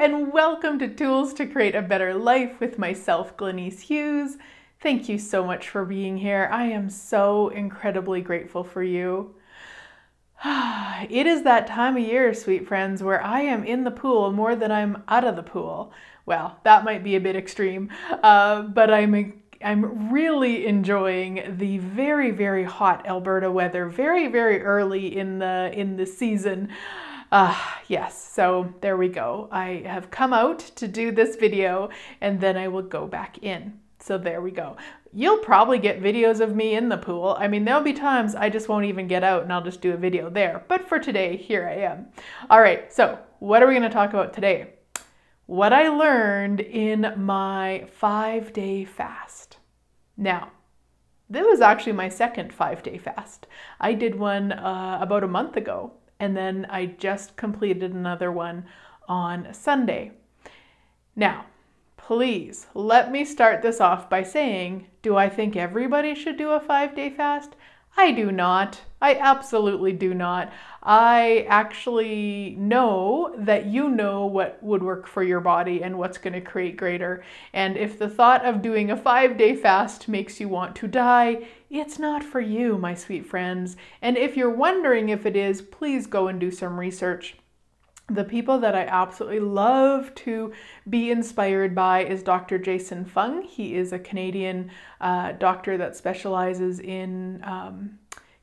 and welcome to Tools to Create a Better Life with myself, Glenise Hughes. Thank you so much for being here. I am so incredibly grateful for you. It is that time of year, sweet friends, where I am in the pool more than I'm out of the pool. Well, that might be a bit extreme, uh, but I'm I'm really enjoying the very very hot Alberta weather. Very very early in the in the season. Uh, yes, so there we go. I have come out to do this video and then I will go back in. So there we go. You'll probably get videos of me in the pool. I mean, there'll be times I just won't even get out and I'll just do a video there. But for today, here I am. All right, so what are we going to talk about today? What I learned in my five day fast. Now, this was actually my second five day fast. I did one uh, about a month ago and then I just completed another one on Sunday. Now, please let me start this off by saying do I think everybody should do a five day fast? I do not. I absolutely do not. I actually know that you know what would work for your body and what's going to create greater. And if the thought of doing a five day fast makes you want to die, it's not for you, my sweet friends. And if you're wondering if it is, please go and do some research. The people that I absolutely love to be inspired by is Dr. Jason Fung. He is a Canadian uh, doctor that specializes in um,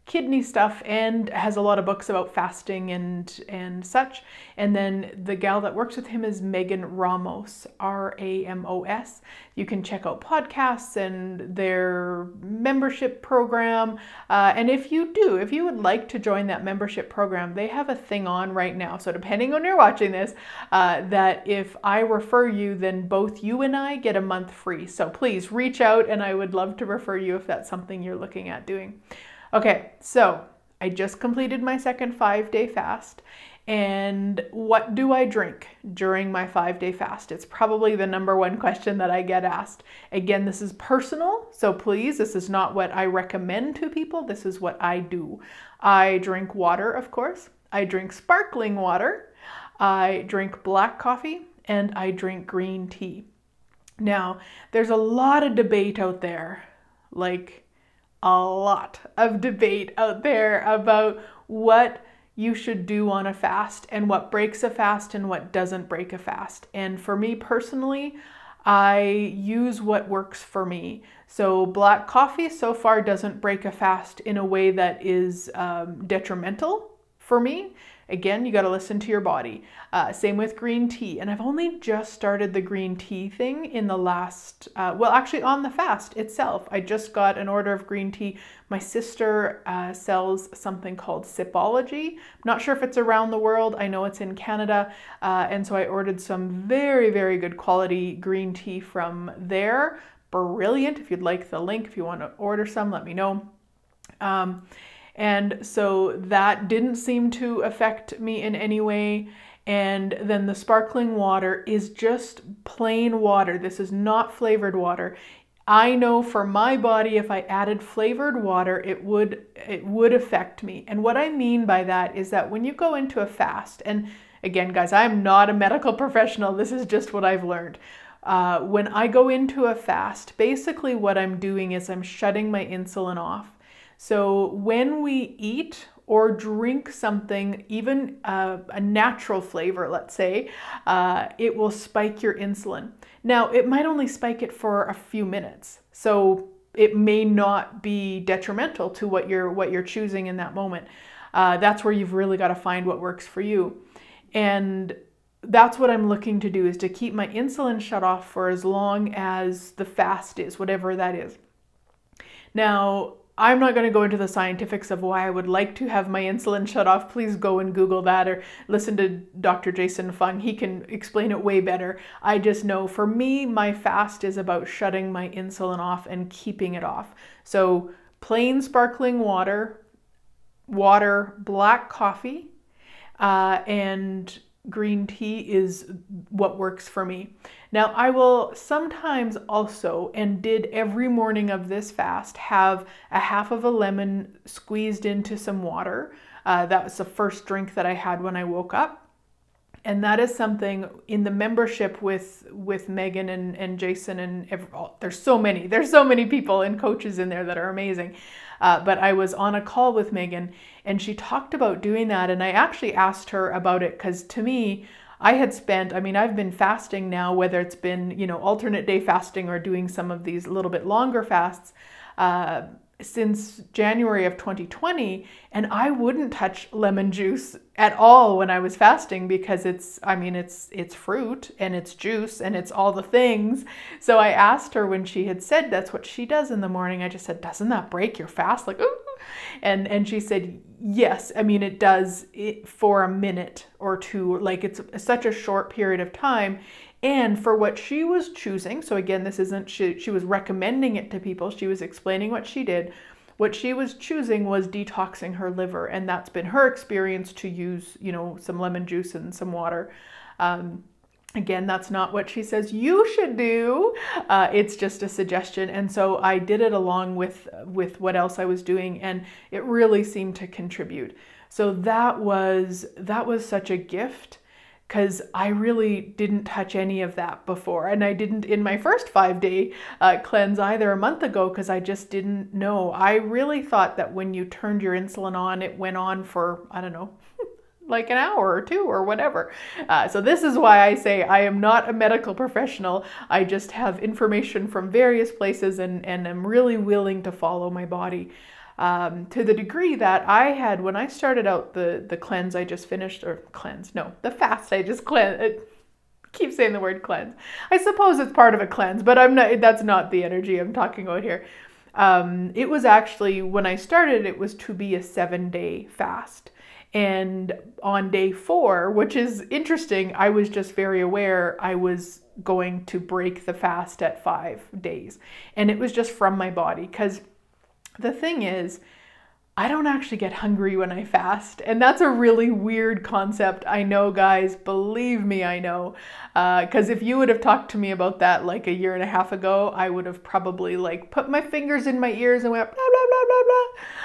kidney stuff and has a lot of books about fasting and and such. And then the gal that works with him is Megan Ramos, R A M O S. You can check out podcasts and their membership program. Uh, and if you do, if you would like to join that membership program, they have a thing on right now. So depending on you're watching this, uh, that if I refer you, then both you and I get a month free. So please reach out, and I would love to refer you if that's something you're looking at doing. Okay, so I just completed my second five day fast. And what do I drink during my five day fast? It's probably the number one question that I get asked. Again, this is personal, so please, this is not what I recommend to people. This is what I do. I drink water, of course. I drink sparkling water. I drink black coffee and I drink green tea. Now, there's a lot of debate out there. Like, a lot of debate out there about what you should do on a fast and what breaks a fast and what doesn't break a fast. And for me personally, I use what works for me. So, black coffee so far doesn't break a fast in a way that is um, detrimental for me. Again, you got to listen to your body. Uh, same with green tea. And I've only just started the green tea thing in the last, uh, well, actually, on the fast itself. I just got an order of green tea. My sister uh, sells something called Sipology. I'm not sure if it's around the world. I know it's in Canada. Uh, and so I ordered some very, very good quality green tea from there. Brilliant. If you'd like the link, if you want to order some, let me know. Um, and so that didn't seem to affect me in any way. And then the sparkling water is just plain water. This is not flavored water. I know for my body if I added flavored water it would it would affect me. And what I mean by that is that when you go into a fast and again guys I'm not a medical professional this is just what I've learned. Uh, when I go into a fast basically what I'm doing is I'm shutting my insulin off so when we eat or drink something, even uh, a natural flavor, let's say, uh, it will spike your insulin. Now, it might only spike it for a few minutes. So it may not be detrimental to what you're what you're choosing in that moment. Uh, that's where you've really got to find what works for you. And that's what I'm looking to do is to keep my insulin shut off for as long as the fast is, whatever that is. Now, I'm not going to go into the scientifics of why I would like to have my insulin shut off. Please go and Google that or listen to Dr. Jason Fung. He can explain it way better. I just know for me, my fast is about shutting my insulin off and keeping it off. So, plain sparkling water, water, black coffee, uh, and green tea is what works for me. Now, I will sometimes also, and did every morning of this fast, have a half of a lemon squeezed into some water. Uh, that was the first drink that I had when I woke up. and that is something in the membership with with Megan and, and Jason and every, oh, there's so many there's so many people and coaches in there that are amazing. Uh, but I was on a call with Megan and she talked about doing that, and I actually asked her about it because to me. I had spent, I mean, I've been fasting now, whether it's been, you know, alternate day fasting or doing some of these little bit longer fasts. Uh, since January of 2020 and I wouldn't touch lemon juice at all when I was fasting because it's I mean it's it's fruit and it's juice and it's all the things. So I asked her when she had said that's what she does in the morning. I just said, "Doesn't that break your fast?" Like, Ooh. and and she said, "Yes. I mean it does it for a minute or two. Like it's such a short period of time." And for what she was choosing so again this isn't she, she was recommending it to people she was explaining what she did what she was choosing was detoxing her liver and that's been her experience to use you know some lemon juice and some water. Um, again that's not what she says you should do. Uh, it's just a suggestion and so i did it along with with what else i was doing and it really seemed to contribute. So that was that was such a gift because I really didn't touch any of that before. And I didn't in my first five day uh, cleanse either a month ago because I just didn't know. I really thought that when you turned your insulin on, it went on for, I don't know. like an hour or two or whatever. Uh, so, this is why I say I am not a medical professional. I just have information from various places and, and am really willing to follow my body um, to the degree that I had when I started out the the cleanse I just finished or cleanse no the fast I just cleanse. keep saying the word cleanse. I suppose it's part of a cleanse, but I'm not. That's not the energy I'm talking about here. Um, it was actually when I started, it was to be a seven day fast. And on day four, which is interesting, I was just very aware I was going to break the fast at five days. And it was just from my body because the thing is, I don't actually get hungry when I fast. And that's a really weird concept. I know, guys, believe me, I know. Because uh, if you would have talked to me about that like a year and a half ago, I would have probably like put my fingers in my ears and went blah, blah, blah,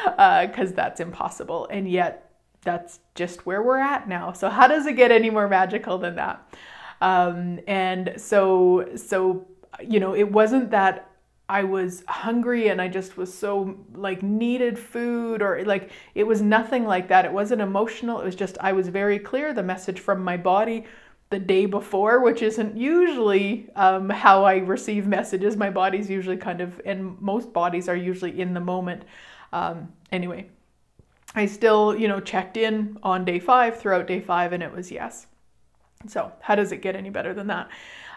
blah, blah. Because uh, that's impossible. And yet, that's just where we're at now. So, how does it get any more magical than that? Um, and so, so, you know, it wasn't that I was hungry and I just was so like needed food or like it was nothing like that. It wasn't emotional. It was just I was very clear the message from my body the day before, which isn't usually um, how I receive messages. My body's usually kind of, and most bodies are usually in the moment. Um, anyway, I still, you know, checked in on day five throughout day five and it was yes. So, how does it get any better than that?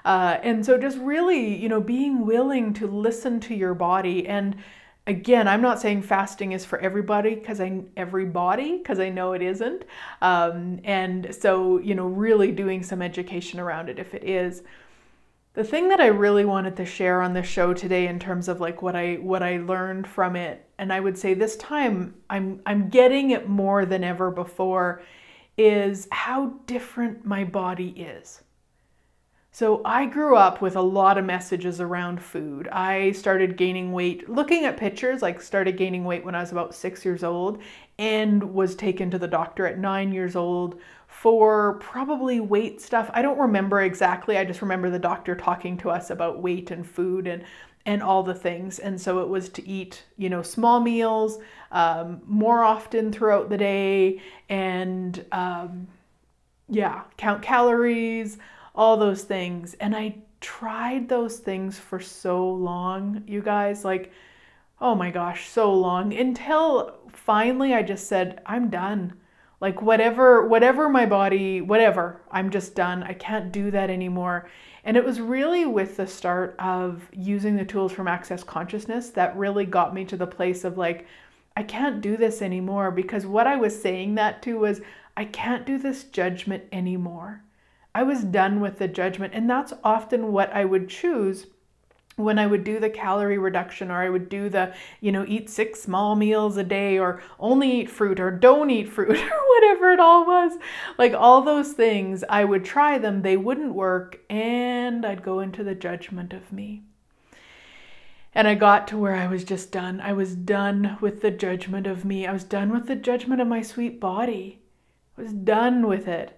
Uh, and so just really, you know, being willing to listen to your body. And again i'm not saying fasting is for everybody because i everybody because i know it isn't. Um, and so you know really doing some education around it if it is. The thing that i really wanted to share on the show today in terms of like what i what i learned from it and i would say this time i'm i'm getting it more than ever before is how different my body is so I grew up with a lot of messages around food. I started gaining weight looking at pictures, like started gaining weight when I was about 6 years old and was taken to the doctor at 9 years old for probably weight stuff. I don't remember exactly. I just remember the doctor talking to us about weight and food and and all the things. And so it was to eat, you know, small meals um, more often throughout the day and um, yeah, count calories all those things. And I tried those things for so long, you guys, like, oh my gosh, so long until finally I just said, I'm done. Like whatever whatever my body, whatever, I'm just done. I can't do that anymore. And it was really with the start of using the tools from Access Consciousness that really got me to the place of like, I can't do this anymore because what I was saying that to was, I can't do this judgment anymore. I was done with the judgment. And that's often what I would choose when I would do the calorie reduction or I would do the, you know, eat six small meals a day or only eat fruit or don't eat fruit or whatever it all was. Like all those things, I would try them, they wouldn't work, and I'd go into the judgment of me. And I got to where I was just done. I was done with the judgment of me. I was done with the judgment of my sweet body. I was done with it.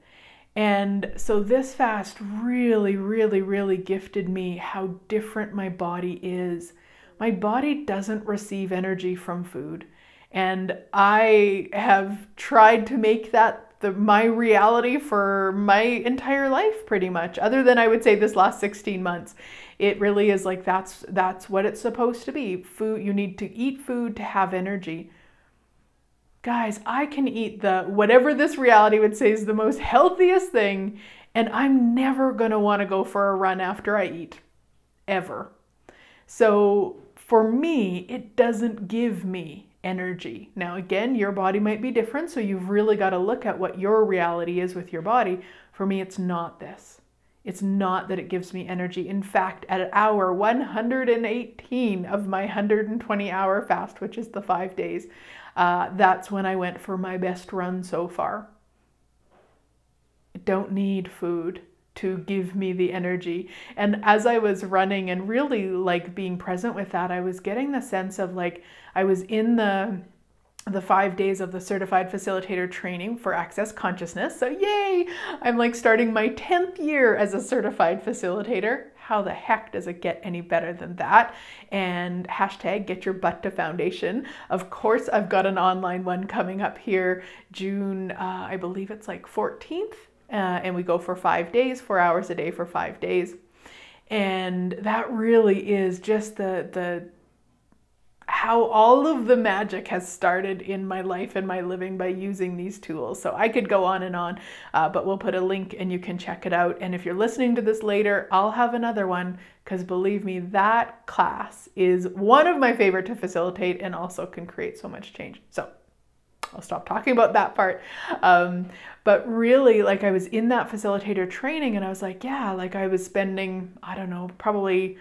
And so this fast really, really, really gifted me how different my body is. My body doesn't receive energy from food. And I have tried to make that the my reality for my entire life pretty much other than I would say this last 16 months it really is like that's that's what it's supposed to be food you need to eat food to have energy guys I can eat the whatever this reality would say is the most healthiest thing and I'm never want to go for a run after I eat ever so for me it doesn't give me energy. Now, again, your body might be different, so you've really got to look at what your reality is with your body. For me, it's not this. It's not that it gives me energy. In fact, at hour 118 of my 120 hour fast, which is the five days, uh, that's when I went for my best run so far. I don't need food to give me the energy. And as I was running and really like being present with that, I was getting the sense of like I was in the the five days of the certified facilitator training for access consciousness. So, yay! I'm like starting my 10th year as a certified facilitator. How the heck does it get any better than that? And hashtag get your butt to foundation. Of course, I've got an online one coming up here June, uh, I believe it's like 14th uh, and we go for five days, four hours a day for five days. And that really is just the the how all of the magic has started in my life and my living by using these tools. So I could go on and on, uh, but we'll put a link and you can check it out. And if you're listening to this later, I'll have another one because believe me, that class is one of my favorite to facilitate and also can create so much change. So I'll stop talking about that part. Um, but really, like I was in that facilitator training and I was like, yeah, like I was spending, I don't know, probably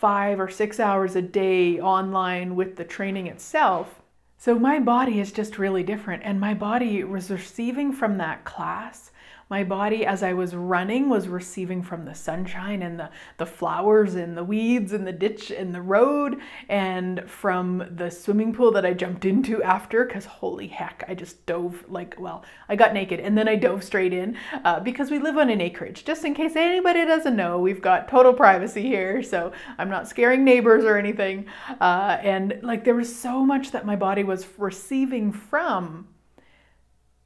five or six hours a day online with the training itself. So my body is just really different. And my body was receiving from that class my body, as I was running, was receiving from the sunshine and the, the flowers and the weeds and the ditch and the road and from the swimming pool that I jumped into after because holy heck, I just dove like, well, I got naked and then I dove straight in uh, because we live on an acreage. Just in case anybody doesn't know, we've got total privacy here, so I'm not scaring neighbors or anything. Uh, and like there was so much that my body was receiving from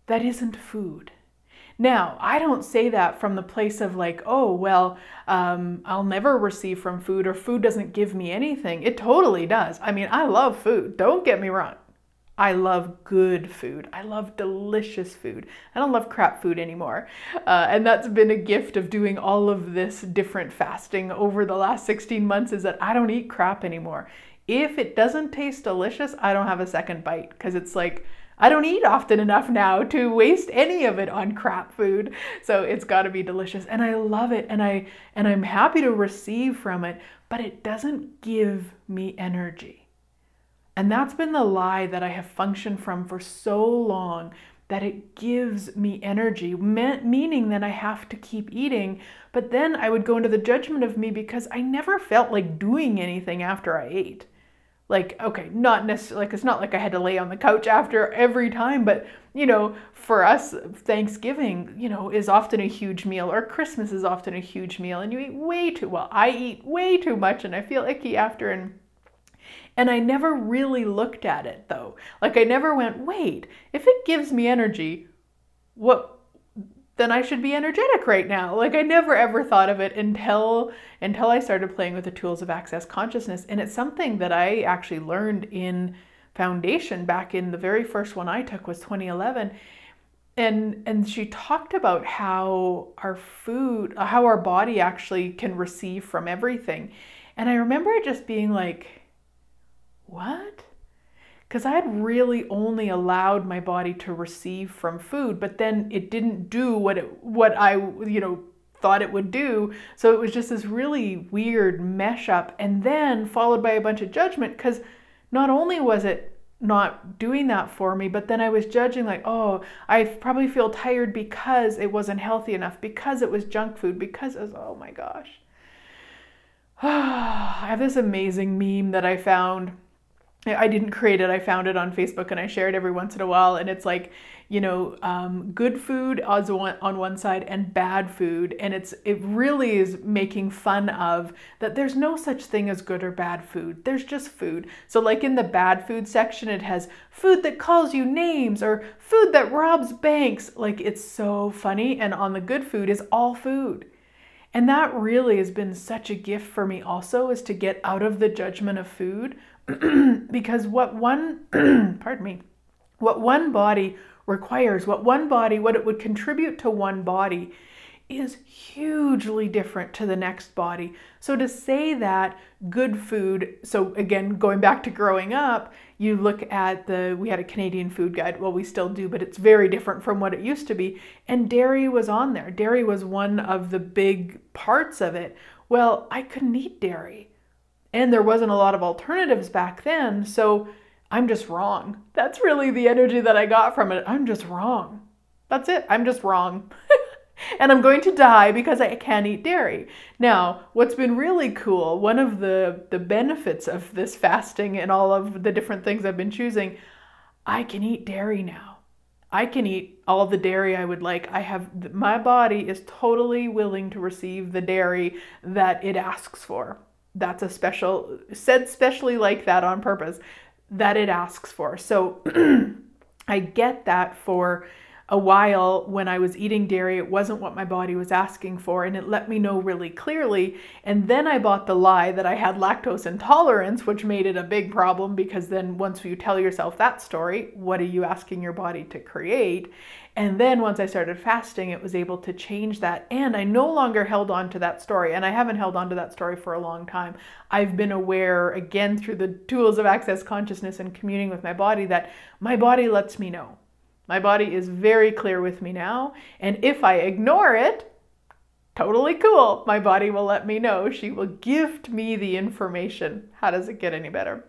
that isn't food now, I don't say that from the place of like, oh, well, um, I'll never receive from food or food doesn't give me anything. It totally does. I mean, I love food. Don't get me wrong. I love good food. I love delicious food. I don't love crap food anymore. Uh, and that's been a gift of doing all of this different fasting over the last 16 months is that I don't eat crap anymore. If it doesn't taste delicious, I don't have a second bite because it's like, I don't eat often enough now to waste any of it on crap food. So it's got to be delicious and I love it and I and I'm happy to receive from it, but it doesn't give me energy. And that's been the lie that I have functioned from for so long that it gives me energy, meaning that I have to keep eating. But then I would go into the judgment of me because I never felt like doing anything after I ate like okay not necessarily like it's not like i had to lay on the couch after every time but you know for us thanksgiving you know is often a huge meal or christmas is often a huge meal and you eat way too well i eat way too much and i feel icky after and and I never really looked at it though. Like I never went, wait, if it gives me energy, what then I should be energetic right now. Like I never ever thought of it until until I started playing with the tools of access consciousness and it's something that I actually learned in foundation back in the very first one I took was 2011 and and she talked about how our food how our body actually can receive from everything. And I remember it just being like what? Because I had really only allowed my body to receive from food, but then it didn't do what it what I you know thought it would do. So it was just this really weird mesh up, and then followed by a bunch of judgment because not only was it not doing that for me, but then I was judging like, oh, I probably feel tired because it wasn't healthy enough, because it was junk food, because it was oh my gosh. I have this amazing meme that I found I didn't create it. I found it on Facebook and I share it every once in a while. And it's like, you know, um, good food on one side and bad food. And it's it really is making fun of that there's no such thing as good or bad food. There's just food. So like in the bad food section, it has food that calls you names or food that robs banks. Like it's so funny. And on the good food is all food. And that really has been such a gift for me also is to get out of the judgment of food because what one pardon me what one body requires, what one body, what it would contribute to one body is hugely different to the next body. So to say that good food, so again, going back to growing up, you look at the, we had a Canadian food guide, well, we still do, but it's very different from what it used to be. And dairy was on there. Dairy was one of the big parts of it. Well, I couldn't eat dairy. And there wasn't a lot of alternatives back then. So I'm just wrong. That's really the energy that I got from it. I'm just wrong. That's it. I'm just wrong. and I'm going to die because I can't eat dairy. Now, what's been really cool, one of the, the benefits of this fasting and all of the different things I've been choosing, I can eat dairy now. I can eat all the dairy I would like. I have my body is totally willing to receive the dairy that it asks for. That's a special said specially like that on purpose that it asks for. So I get that for a while when I was eating dairy, it wasn't what my body was asking for, and it let me know really clearly. And then I bought the lie that I had lactose intolerance, which made it a big problem because then once you tell yourself that story, what are you asking your body to create? And then once I started fasting, it was able to change that. And I no longer held on to that story. And I haven't held on to that story for a long time. I've been aware, again, through the tools of access consciousness and communing with my body, that my body lets me know. My body is very clear with me now. And if I ignore it, totally cool. My body will let me know. She will gift me the information. How does it get any better?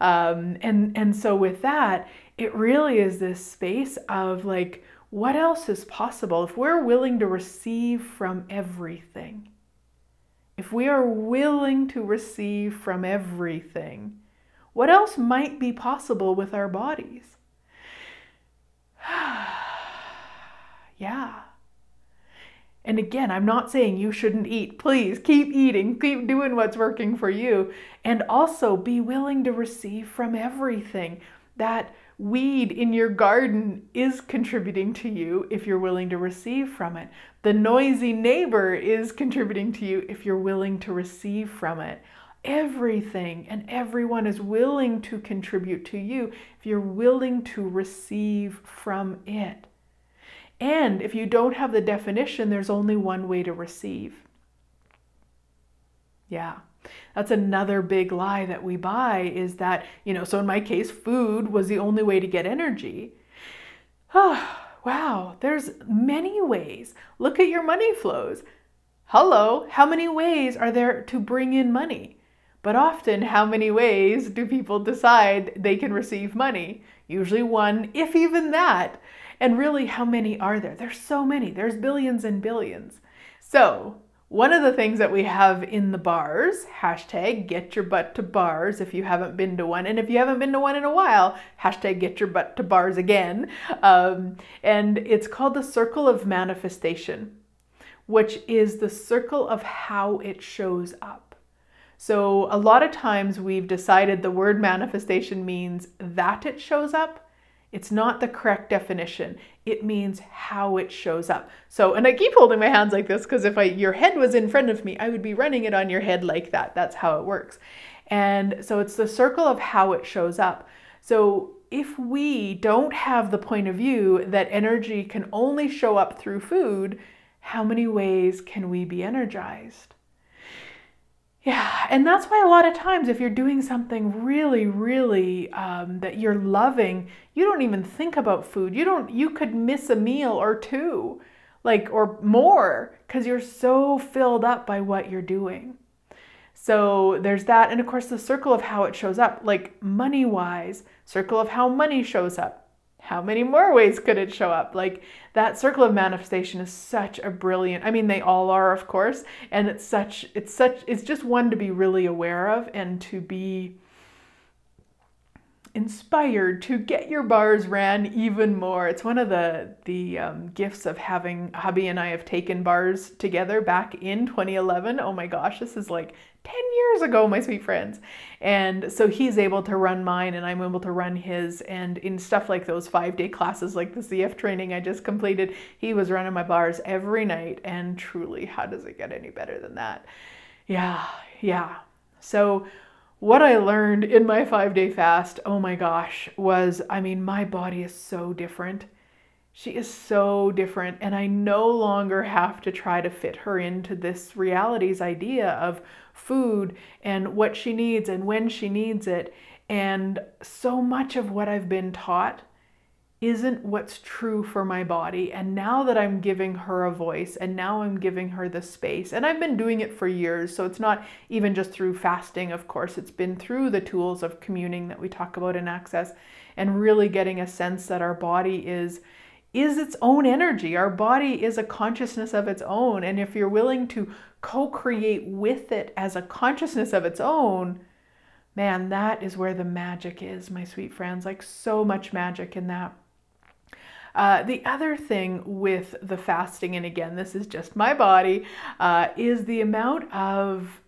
Um, and and so with that, it really is this space of like what else is possible if we're willing to receive from everything? If we are willing to receive from everything, what else might be possible with our bodies? yeah. And again, I'm not saying you shouldn't eat. Please keep eating, keep doing what's working for you, and also be willing to receive from everything. That weed in your garden is contributing to you if you're willing to receive from it. The noisy neighbor is contributing to you if you're willing to receive from it. Everything and everyone is willing to contribute to you if you're willing to receive from it. And if you don't have the definition, there's only one way to receive. Yeah. That's another big lie that we buy is that, you know, so in my case, food was the only way to get energy. Oh, wow, there's many ways. Look at your money flows. Hello, how many ways are there to bring in money? But often, how many ways do people decide they can receive money? Usually one, if even that. And really, how many are there? There's so many. There's billions and billions. So, one of the things that we have in the bars, hashtag get your butt to bars if you haven't been to one. And if you haven't been to one in a while, hashtag get your butt to bars again. Um, and it's called the circle of manifestation, which is the circle of how it shows up. So a lot of times we've decided the word manifestation means that it shows up it's not the correct definition. It means how it shows up. So, and I keep holding my hands like this because if I your head was in front of me, I would be running it on your head like that. That's how it works. And so it's the circle of how it shows up. So if we don't have the point of view that energy can only show up through food, how many ways can we be energized? Yeah, and that's why a lot of times, if you're doing something really, really um, that you're loving, you don't even think about food. You don't. You could miss a meal or two, like or more, because you're so filled up by what you're doing. So there's that, and of course the circle of how it shows up, like money wise, circle of how money shows up how many more ways could it show up? Like that circle of manifestation is such a brilliant. I mean, they all are, of course, and it's such it's such it's just one to be really aware of and to be inspired to get your bars ran even more. It's one of the the um, gifts of having hubby and I have taken bars together back in 2011. Oh my gosh, this is like 10 years ago, my sweet friends. And so he's able to run mine and I'm able to run his. And in stuff like those five day classes, like the CF training I just completed, he was running my bars every night. And truly, how does it get any better than that? Yeah, yeah. So, what I learned in my five day fast, oh my gosh, was I mean, my body is so different. She is so different, and I no longer have to try to fit her into this reality's idea of food and what she needs and when she needs it. And so much of what I've been taught isn't what's true for my body. And now that I'm giving her a voice and now I'm giving her the space, and I've been doing it for years, so it's not even just through fasting, of course, it's been through the tools of communing that we talk about in Access and really getting a sense that our body is is its own energy. Our body is a consciousness of its own. And if you're willing to co create with it as a consciousness of its own, man, that is where the magic is, my sweet friends. Like so much magic in that. Uh, the other thing with the fasting, and again, this is just my body, uh, is the amount of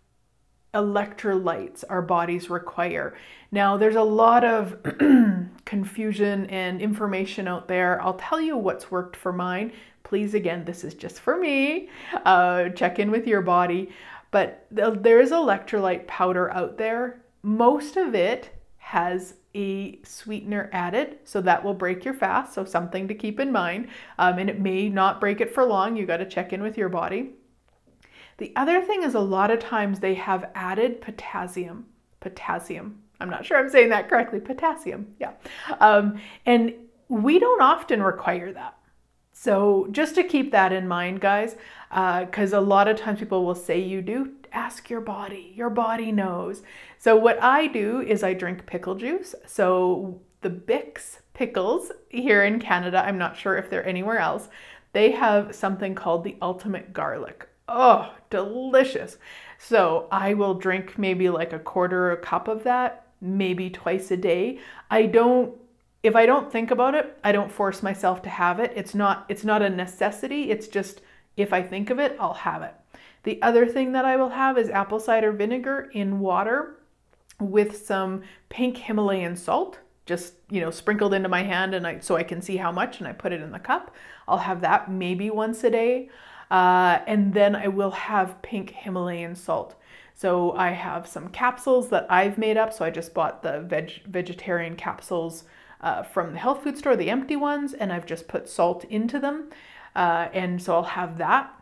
electrolytes our bodies require. Now, there's a lot of confusion and information out there. I'll tell you what's worked for mine. Please, again, this is just for me. Uh, check in with your body. But there is electrolyte powder out there. Most of it has a sweetener added, so that will break your fast. So, something to keep in mind. Um, and it may not break it for long. You got to check in with your body. The other thing is, a lot of times they have added potassium. Potassium. I'm not sure I'm saying that correctly. Potassium. Yeah. Um, and we don't often require that. So, just to keep that in mind, guys, because uh, a lot of times people will say you do, ask your body. Your body knows. So, what I do is I drink pickle juice. So, the Bick's pickles here in Canada, I'm not sure if they're anywhere else, they have something called the ultimate garlic. Oh, delicious. So I will drink maybe like a quarter a cup of that, maybe twice a day. I don't if I don't think about it, I don't force myself to have it. It's not it's not a necessity. It's just if I think of it, I'll have it. The other thing that I will have is apple cider vinegar in water with some pink Himalayan salt just you know sprinkled into my hand and I so I can see how much and I put it in the cup. I'll have that maybe once a day. Uh, and then I will have pink Himalayan salt. So I have some capsules that I've made up. So I just bought the veg- vegetarian capsules uh, from the health food store, the empty ones, and I've just put salt into them. Uh, and so I'll have that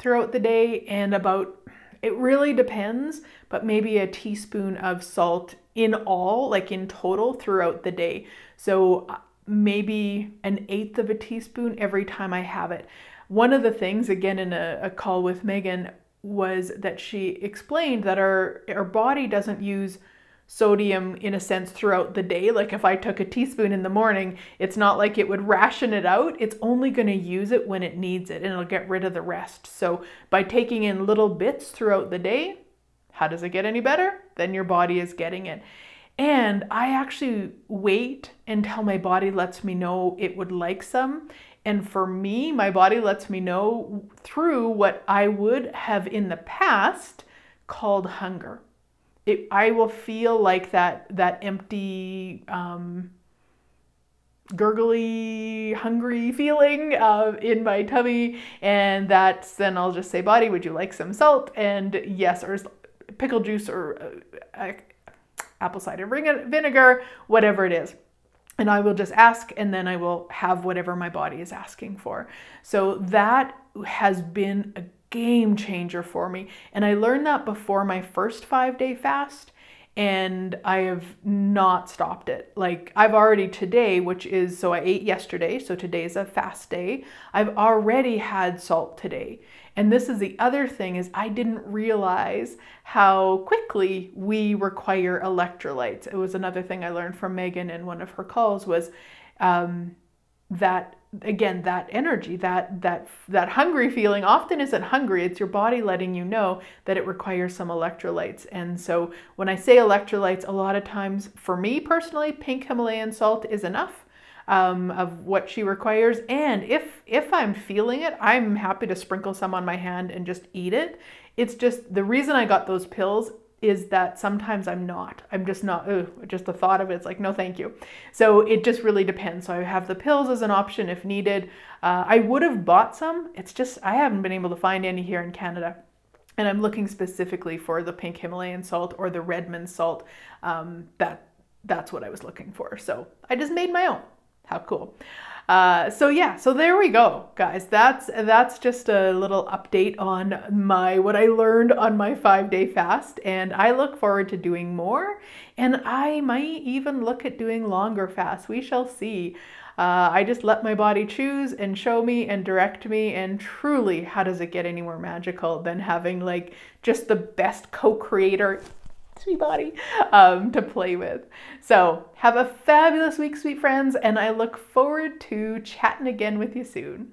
throughout the day and about it really depends, but maybe a teaspoon of salt in all, like in total throughout the day. So uh, maybe an eighth of a teaspoon every time I have it. One of the things, again, in a, a call with Megan, was that she explained that our, our body doesn't use sodium in a sense throughout the day. Like if I took a teaspoon in the morning, it's not like it would ration it out. It's only going to use it when it needs it and it'll get rid of the rest. So by taking in little bits throughout the day, how does it get any better? Then your body is getting it. And I actually wait until my body lets me know it would like some. And for me, my body lets me know through what I would have in the past called hunger. It, I will feel like that that empty, um, gurgly, hungry feeling uh, in my tummy, and that's then I'll just say, "Body, would you like some salt?" And yes, or pickle juice or uh, apple cider vinegar, whatever it is and I will just ask and then I will have whatever my body is asking for. So that has been a game changer for me. And I learned that before my first five day fast and I have not stopped it. Like I've already today, which is so I ate yesterday, so today is a fast day. I've already had salt today. And this is the other thing is I didn't realize how quickly we require electrolytes. It was another thing I learned from Megan in one of her calls was um, that again that energy that that that hungry feeling often isn't hungry. It's your body letting you know that it requires some electrolytes. And so when i say electrolytes a lot of times for me personally pink himalayan salt is enough um, of what she requires. And if if i'm feeling it i'm happy to sprinkle some on my hand and just eat it. It's just the reason i got those pills is that sometimes I'm not. I'm just not, ugh, just the thought of it's like, no, thank you. So it just really depends. So I have the pills as an option if needed. Uh, I would have bought some. It's just, I haven't been able to find any here in Canada. And I'm looking specifically for the pink Himalayan salt or the Redmond salt. Um, that That's what I was looking for. So I just made my own. How cool. Uh, so yeah, so there we go, guys. That's that's just a little update on my what I learned on my five day fast, and I look forward to doing more. And I might even look at doing longer fasts. We shall see. Uh, I just let my body choose and show me and direct me. And truly, how does it get any more magical than having like just the best co creator sweet body um, to play with. So, have a fabulous week, sweet friends, and I look forward to chatting again with you soon.